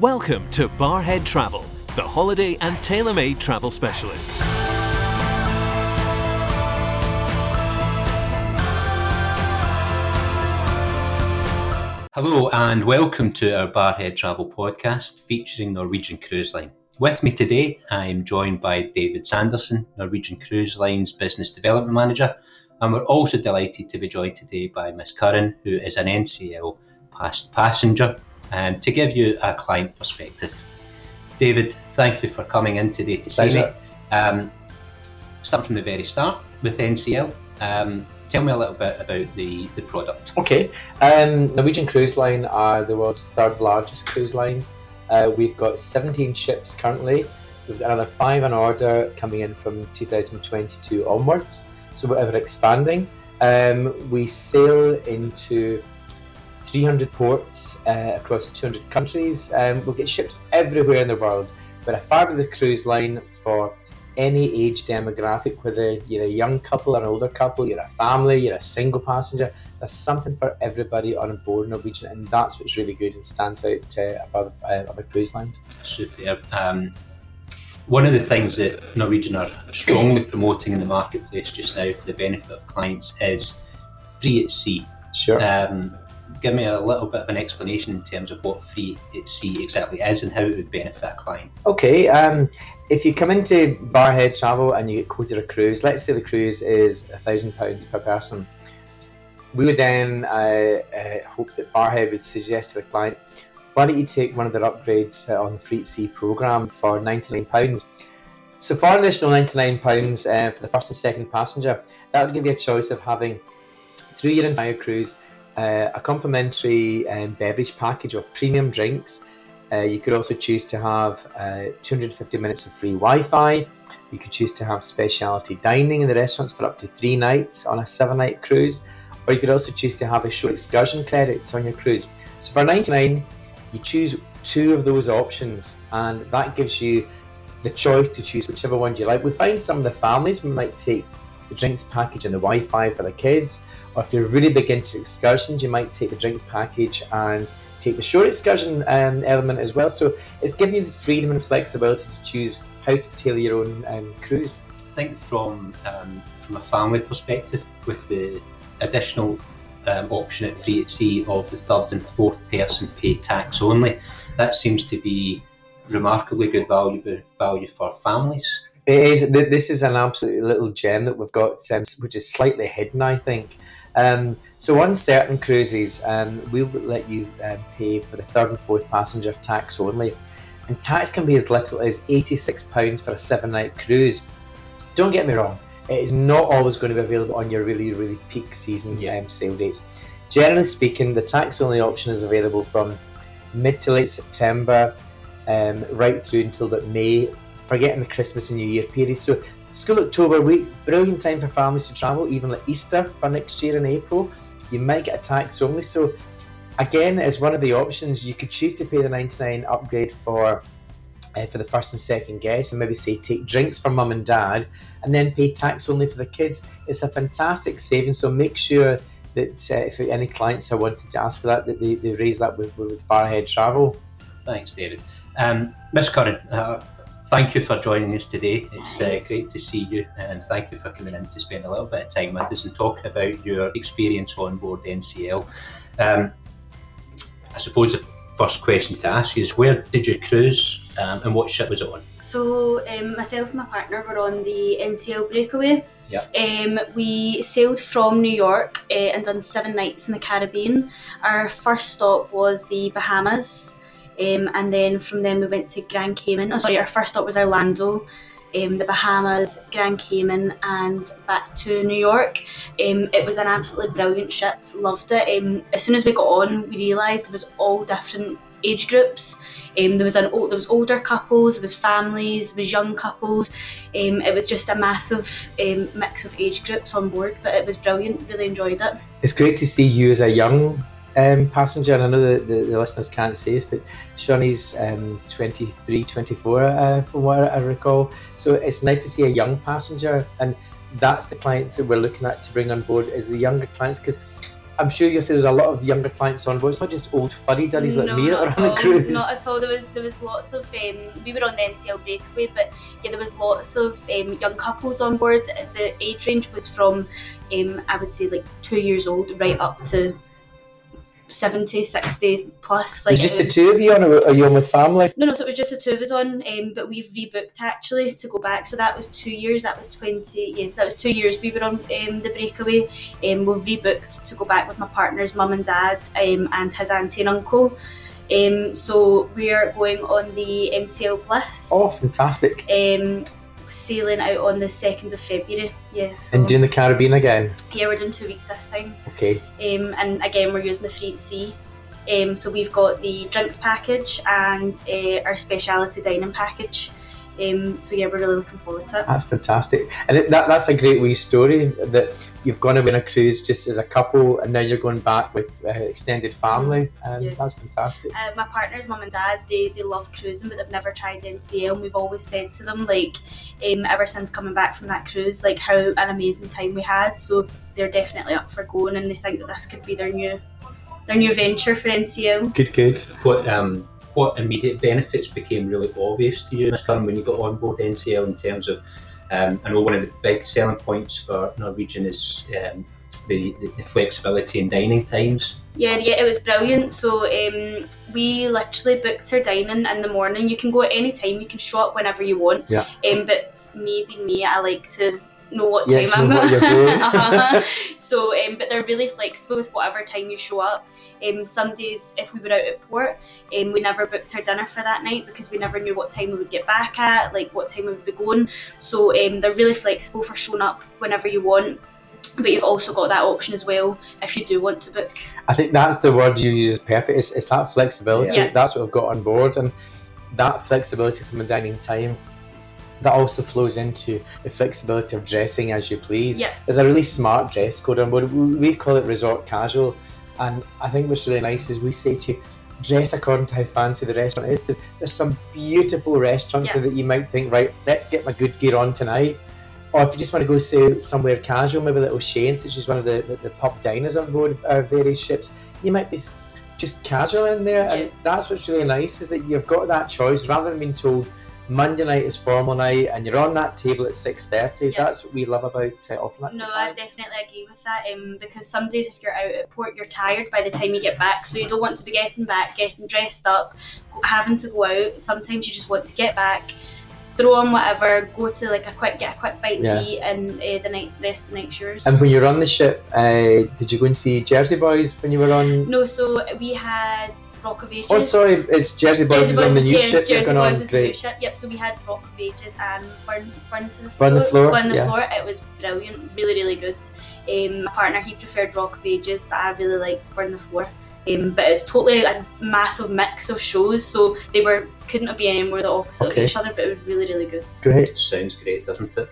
Welcome to Barrhead Travel, the holiday and tailor made travel specialists. Hello and welcome to our Barrhead Travel podcast featuring Norwegian Cruise Line. With me today, I am joined by David Sanderson, Norwegian Cruise Line's Business Development Manager, and we're also delighted to be joined today by Miss Curran, who is an NCL past passenger, um, to give you a client perspective. David, thank you for coming in today to see me. Um, start from the very start with NCL. Um, tell me a little bit about the, the product. Okay, um, Norwegian Cruise Line are the world's third largest cruise lines. Uh, we've got 17 ships currently. We've got another five on order coming in from 2022 onwards. So we're ever expanding. Um, we sail into 300 ports uh, across 200 countries. Um, we'll get ships everywhere in the world. We're a fabulous cruise line for any age demographic, whether you're a young couple or an older couple, you're a family, you're a single passenger, there's something for everybody on board Norwegian, and that's what's really good and stands out uh, above uh, other cruise lines. Superb. Um, one of the things that Norwegian are strongly promoting in the marketplace just now for the benefit of clients is free at sea. Sure. Um, give me a little bit of an explanation in terms of what free sea exactly is and how it would benefit a client. Okay, um, if you come into Barrhead Travel and you get quoted a cruise, let's say the cruise is a thousand pounds per person, we would then uh, uh, hope that Barrhead would suggest to the client, why don't you take one of their upgrades on the Free at Sea program for £99? So for an additional £99 uh, for the first and second passenger, that would give you a choice of having through your entire cruise uh, a complimentary um, beverage package of premium drinks. Uh, you could also choose to have uh, 250 minutes of free Wi Fi. You could choose to have specialty dining in the restaurants for up to three nights on a seven night cruise. Or you could also choose to have a short excursion credits on your cruise. So for 99, you choose two of those options, and that gives you the choice to choose whichever one you like. We find some of the families we might take the drinks package and the Wi Fi for the kids, or if you're really big into excursions, you might take the drinks package and take the short excursion um, element as well. So it's giving you the freedom and flexibility to choose how to tailor your own um, cruise. I think from um, from a family perspective, with the additional um, option at free at sea of the third and fourth person pay tax only, that seems to be remarkably good value value for families. It is. This is an absolute little gem that we've got, um, which is slightly hidden, I think. Um, so on certain cruises, um, we'll let you um, pay for the third and fourth passenger tax only, and tax can be as little as eighty-six pounds for a seven-night cruise. Don't get me wrong; it is not always going to be available on your really, really peak season Yeah. um, sale dates. Generally speaking, the tax-only option is available from mid to late September, um, right through until about May, forgetting the Christmas and New Year period. So School October week, brilliant time for families to travel, even like Easter for next year in April. You might get a tax only. So again, as one of the options, you could choose to pay the 99 upgrade for uh, for the first and second guests, and maybe say take drinks for mum and dad, and then pay tax only for the kids. It's a fantastic saving. So make sure that uh, if any clients are wanting to ask for that, that they, they raise that with, with Barrhead Travel. Thanks, David. Um, Miss Curran, uh, thank you for joining us today. It's uh, great to see you, and thank you for coming in to spend a little bit of time with us and talking about your experience on board NCL. Um, I suppose the first question to ask you is where did you cruise um, and what ship was it on? So um, myself and my partner were on the NCL breakaway. Yeah. Um, we sailed from New York uh, and done seven nights in the Caribbean. Our first stop was the Bahamas, um, and then from then we went to Grand Cayman. Oh, sorry, our first stop was Orlando. Um, the Bahamas, Grand Cayman, and back to New York. Um, it was an absolutely brilliant ship. Loved it. Um, as soon as we got on, we realised it was all different age groups. Um, there was an there was older couples, there was families, there was young couples. Um, it was just a massive mix of age groups on board, but it was brilliant. Really enjoyed it. It's great to see you as a young um, passenger, and I know that the, the listeners can't see this, but Shawnee's um, 23, 24, uh, from what I recall. So it's nice to see a young passenger, and that's the clients that we're looking at to bring on board is the younger clients because I'm sure you'll see there's a lot of younger clients on board. It's not just old fuddy duddies like me that are on the all. cruise. Not at all. There was there was lots of um, we were on the NCL breakaway, but yeah, there was lots of um, young couples on board. The age range was from um, I would say like two years old right up to 70, 60 plus. Like Is just it the two of you on, or are you on with family? No, no, so it was just the two of us on, um, but we've rebooked actually to go back. So that was two years. That was twenty. Yeah, that was two years. We were on um, the breakaway. Um, we've rebooked to go back with my partner's mum and dad um, and his auntie and uncle. Um, so we are going on the NCL Bliss. Oh, fantastic! Um, sailing out on the second of February. Yeah. So And doing the Caribbean again. yeah, we're doing two weeks this time. Okay. Um, and again, we're using the free at sea. Um, so we've got the drinks package and uh, our speciality dining package. Um, so yeah, we're really looking forward to it. That's fantastic, and it, that, that's a great wee story that you've gone away on a cruise just as a couple, and now you're going back with uh, extended family. Um, Yeah. That's fantastic. Uh, my partner's mum and dad, they, they love cruising, but they've never tried NCL. And we've always said to them, like, um, ever since coming back from that cruise, like how an amazing time we had. So they're definitely up for going, and they think that this could be their new their new venture for NCL. Good, good. What um, what immediate benefits became really obvious to you, Miss Curran, when you got on board NCL in terms of? Um, I know one of the big selling points for Norwegian is um, the, the, the flexibility in dining times. Yeah, yeah, it was brilliant. So um, we literally booked our dining in the morning. You can go at any time. You can show up whenever you want. Yeah. Um, but me being me, I like to know what Yeah, time I'm know what you're doing. uh-huh. So, um, but they're really flexible with whatever time you show up. Um, some days, if we were out at port, um, we never booked our dinner for that night because we never knew what time we would get back at, like what time we would be going. So um, they're really flexible for showing up whenever you want. But you've also got that option as well if you do want to book. I think that's the word you use is perfect. It's, it's that flexibility. Yeah. That's what we've got on board, and that flexibility from the dining time. That also flows into the flexibility of dressing as you please. Yeah. There's a really smart dress code and. We we call it resort casual, and I think what's really nice is we say to you, dress according to how fancy the restaurant is. Because there's some beautiful restaurants Yeah. that you might think, right, let's get my good gear on tonight. Or if you just want to go say somewhere casual, maybe Little Shane's, which is one of the, the, the pub diners on board our various ships, you might be just casual in there. Yeah. And that's what's really nice is that you've got that choice rather than being told Monday night is formal night and you're on that table at 6.30. Yeah. That's what we love about uh, offering that to No, I definitely agree with that. Um, because some days if you're out at port, you're tired by the time you get back, so you don't want to be getting back, getting dressed up, having to go out. Sometimes you just want to get back, throw on whatever, go to like a quick, get a quick bite Yeah. to eat, and uh, the night rest the night's yours. And when you're on the ship, uh, did you go and see Jersey Boys when you were on? no, so we had Rock of Ages. Oh, sorry, it's Jersey Boys is on the new yeah, ship Jersey going on. Boys is the new Great. ship. Yep. So we had Rock of Ages and Burn, Burn to the Floor. Burn the Floor, Burn the yeah. floor. It was brilliant, really, really good. Um, my partner he preferred Rock of Ages, but I really liked Burn the Floor. Um, but it's totally a massive mix of shows, so they were couldn't have been any more the opposite Okay. of each other. But it was really, really good. Great. Sounds great, doesn't it?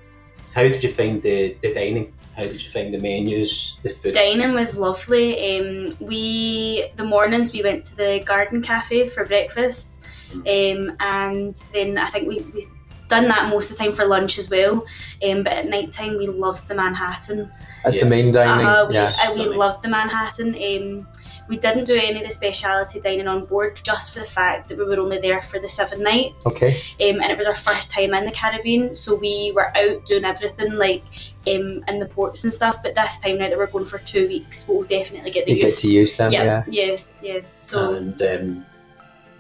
How did you find the, the dining? How did you find the menus, the food? Dining was lovely. Um, we the mornings we went to the garden cafe for breakfast, um, and then I think we we done that most of the time for lunch as well. Um, but at night time we loved the Manhattan. That's Yeah. the main dining. Uh, we, yeah. uh, we loved the Manhattan. Um, we didn't do any of the speciality dining on board just for the fact that we were only there for the seven nights. Okay. Um, and it was our first time in the Caribbean, so we were out doing everything like um, in the ports and stuff. But this time, now that we're going for two weeks, we'll definitely get the You get to use them, yeah. yeah, yeah, yeah. So and um,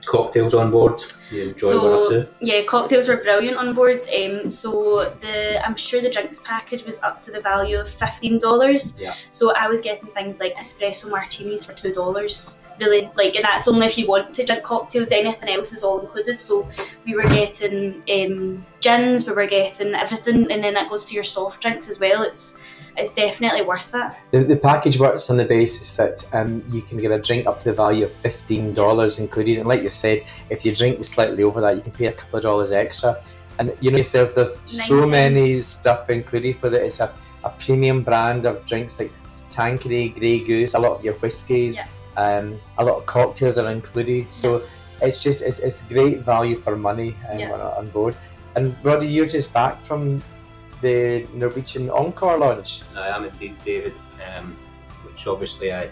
cocktails on board. You enjoy one or So- two. yeah, cocktails were brilliant on board. Um, so the I'm sure the drinks package was up to the value of fifteen dollars. Yeah. So I was getting things like espresso martinis for two dollars. Really, like, and that's only if you want to drink cocktails. Anything else is all included. So we were getting um, gins, we were getting everything, and then that goes to your soft drinks as well. It's it's definitely worth it. The, the package works on the basis that um, you can get a drink up to the value of fifteen dollars included, and like you said, if your drink was slightly over that, you can pay a couple of dollars extra. And you know yourself, there's so Nine many stuff included with it. It's a, a premium brand of drinks like Tanqueray, Grey Goose, a lot of your whiskies, Yeah. um, a lot of cocktails are included. So it's just it's, it's great value for money um, Yeah. on, on board. And Roddy, you're just back from the Norwegian Encore launch. I am indeed, David. Um, which obviously I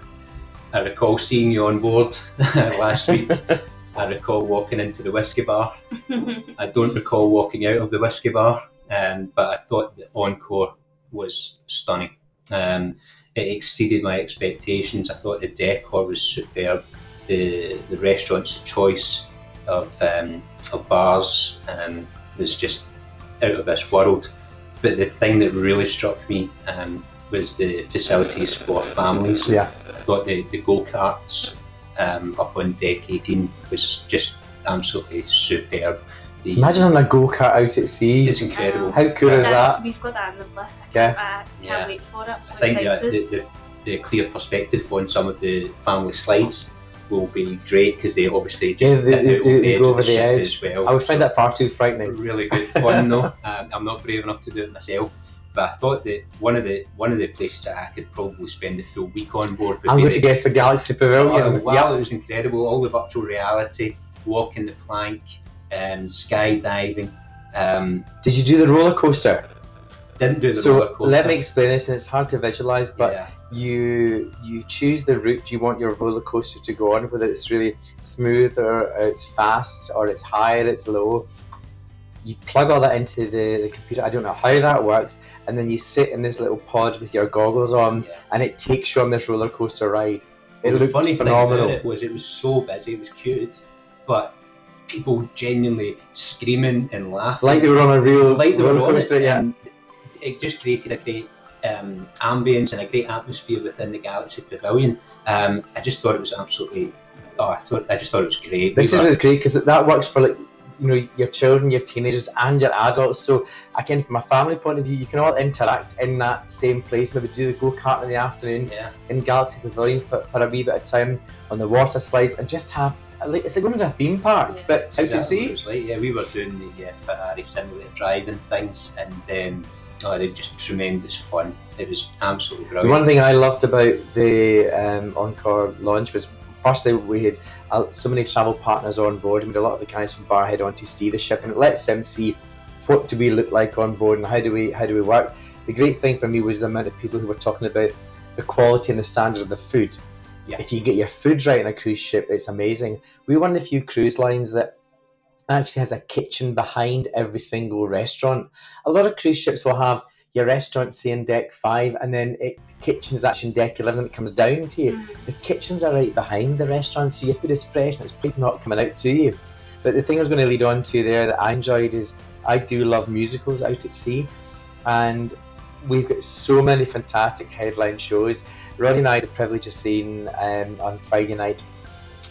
I recall seeing you on board last week. I recall walking into the whiskey bar. I don't recall walking out of the whiskey bar, um, but I thought the encore was stunning. Um, it exceeded my expectations. I thought the decor was superb. The the restaurant's choice of um, of bars um, was just out of this world. But the thing that really struck me um, was the facilities for families. Yeah. I thought the, the go karts um, up on deck 18 was just absolutely superb. The, Imagine on a go kart out at sea. it's incredible. How cool is that? We've got that in the list. I Yeah. can't, I can't Yeah. wait for it. I'm so I think excited. the, the, the clear perspective on some of the family slides will be great because they obviously just Yeah, they- they- they- they go over the the edge. as well. I would find that far too frightening. really good fun though. Um, I'm not brave enough to do it myself, but I thought that one of the one of the places that I could probably spend the full week on board would I'm going to guess the Galaxy Pavilion. Oh, wow, Yep. it was incredible. All the virtual reality, walking the plank, um, skydiving. Um, Did you do the roller coaster? didn't do the so roller coaster. let me explain this, and it's hard to visualize, but yeah, you you choose the route you want your roller coaster to go on, whether it's really smooth or it's fast or it's high or it's low. You plug all that into the, the computer. I don't know how that works, and then you sit in this little pod with your goggles on, yeah. and it takes you on this roller coaster ride. It Well, the funny phenomenal. thing about it was it was so busy, it was cute, but people genuinely screaming and laughing. Like they were on a real like they were roller on coaster. it, Yeah, it just created a great um, ambience and a great atmosphere within the Galaxy Pavilion. Um, I just thought it was absolutely. Oh, I thought I just thought it was great. this We is were- what's great because that works for like you know your children, your teenagers, and your adults. So again, from a family point of view, you can all interact in that same place. Maybe do the go kart in the afternoon yeah, in Galaxy Pavilion for, for a wee bit of time on the water slides, and just have like it's like going to a theme park, Yeah. but That's out to exactly what sea. like. Yeah, we were doing the uh, Ferrari simulator driving things, and um, oh, they were just tremendous fun. It was absolutely brilliant. The one thing I loved about the um, Encore launch was firstly we had uh, so many travel partners on board. We had a lot of the guys from Barrhead on to see the ship, and it lets them see what do we look like on board and how do we how do we work. The great thing for me was the amount of people who were talking about the quality and the standard of the food. Yeah. If you get your food right on a cruise ship, it's amazing. We're one of the few cruise lines that actually has a kitchen behind every single restaurant. A lot of cruise ships will have your restaurant say in deck five, and then it, the kitchen is actually in deck eleven. and It comes down to you. Mm. The kitchens are right behind the restaurant, so your food is fresh and it's probably not coming out to you. But the thing I was going to lead on to there that I enjoyed is I do love musicals out at sea, and we've got so many fantastic headline shows. Roddy and I had the privilege of seeing um, on Friday night.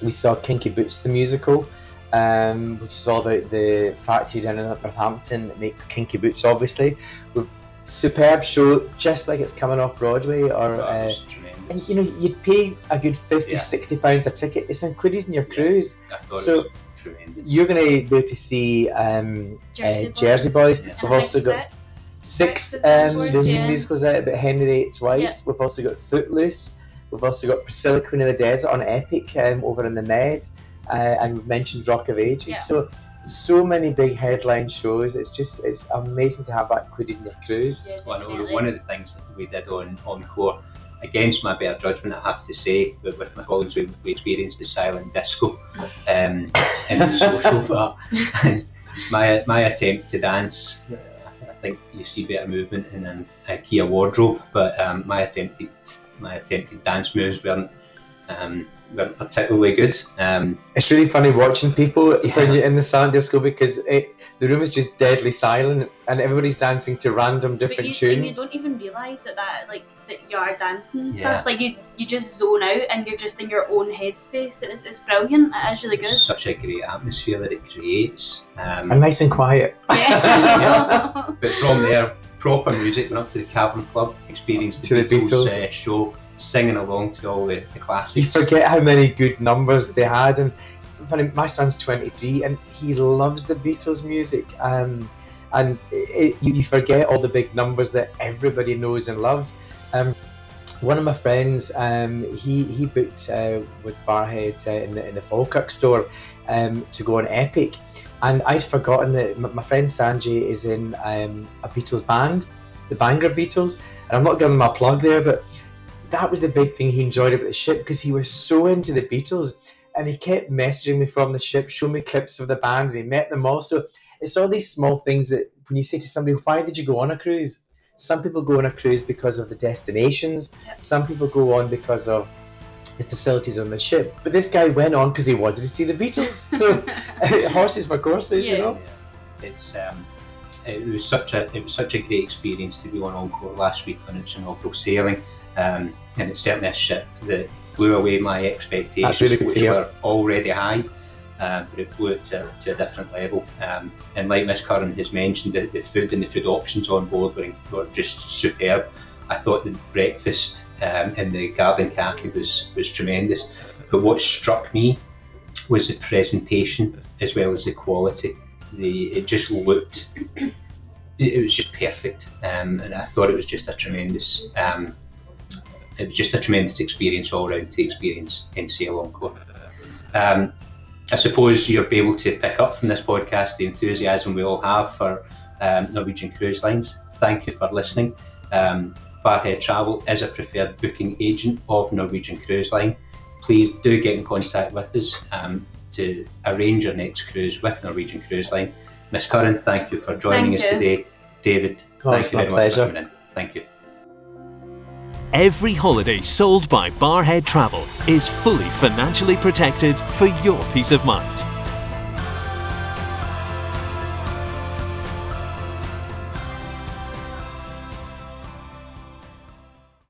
We saw Kinky Boots the musical, um, which is all about the factory down in Northampton that make kinky boots. Obviously, with superb show, just like it's coming off Broadway or. That Uh, tremendous. and you know, you'd pay a good 50, Yeah. 60 pounds a ticket. It's included in your Yeah. cruise. I thought so- it was tremendous. You're going to be able to see um, Jersey uh, Jersey Boys. Yeah. We've also got six um, the new yeah. musicals out about Henry VIII's wives. We've also got Footloose. We've also got Priscilla Queen of the Desert on Epic um, over in the Med, uh, and we've mentioned Rock of Ages. Yeah. So so many big headline shows. It's just it's amazing to have that included in your cruise. Yeah, Well, I know definitely. one of the things that we did on Encore, against my better judgment, I have to say, with, with my colleagues, we, we experienced the silent disco um, in the social for and my my attempt to dance. uh, I think you see better movement in an IKEA wardrobe, but um, my attempted my attempted dance moves weren't um, weren't particularly good. Um, It's really funny watching people when you're in the silent disco because it, the room is just deadly silent and everybody's dancing to random But different you, and you don't even realise that, that like that you are dancing and Yeah. stuff. Like you, you just zone out and you're just in your own headspace. It's, it's brilliant. It is really good. it's such a great atmosphere that it creates. Um, And nice and quiet. yeah. But from there, proper music went up to the Cavern Club, experienced To the the Beatles, Beatles. Uh, show, singing along to all the, the You forget how many good numbers they had. And my son's 23 and he loves the Beatles music. Um, and it, you you forget all the big numbers that everybody knows and loves. Um, one of my friends, um, he he booked uh, with Barrhead uh, in the in the Falkirk store um, to go on Epic, and I'd forgotten that my friend Sanjay is in um, a Beatles band, the Bangor Beatles, and I'm not giving them a plug there, but that was the big thing he enjoyed about the ship because he was so into the Beatles and he kept messaging me from the ship, showing me clips of the band, and he met them all. So it's all these small things that when you say to somebody, "Why did you go on a cruise?" Some people go on a cruise because of the destinations. Some people go on because of the facilities on the ship. But this guy went on because he wanted to see the Beatles. So horses for courses, you know. It's um, it was such a it was such a great experience to be on Encore last week on its inaugural sailing, um, and it's certainly a ship that blew away my expectations, really which hear. were already high. Um, but it blew it to, to a different level. Um, and like Miss Curran has mentioned, the, the food and the food options on board were, were just superb. I thought the breakfast um, in the Garden Cafe was, was tremendous. But what struck me was the presentation as well as the quality. The it just looked, it, it was just perfect, um, and I thought it was just a tremendous, um, it was just a tremendous experience all round to experience in Sail Encore. Um, I suppose you'll be able to pick up from this podcast the enthusiasm we all have for um, Norwegian Cruise Lines. Thank you for listening. Um, Barrhead Travel is a preferred booking agent of Norwegian Cruise Line. Please do get in contact with us um, to arrange your next cruise with Norwegian Cruise Line. Miss Curran, thank you for joining Thank us you. today. David, Oh, thank it's you my very much pleasure. for coming in. Thank you. Every holiday sold by Barrhead Travel is fully financially protected for your peace of mind.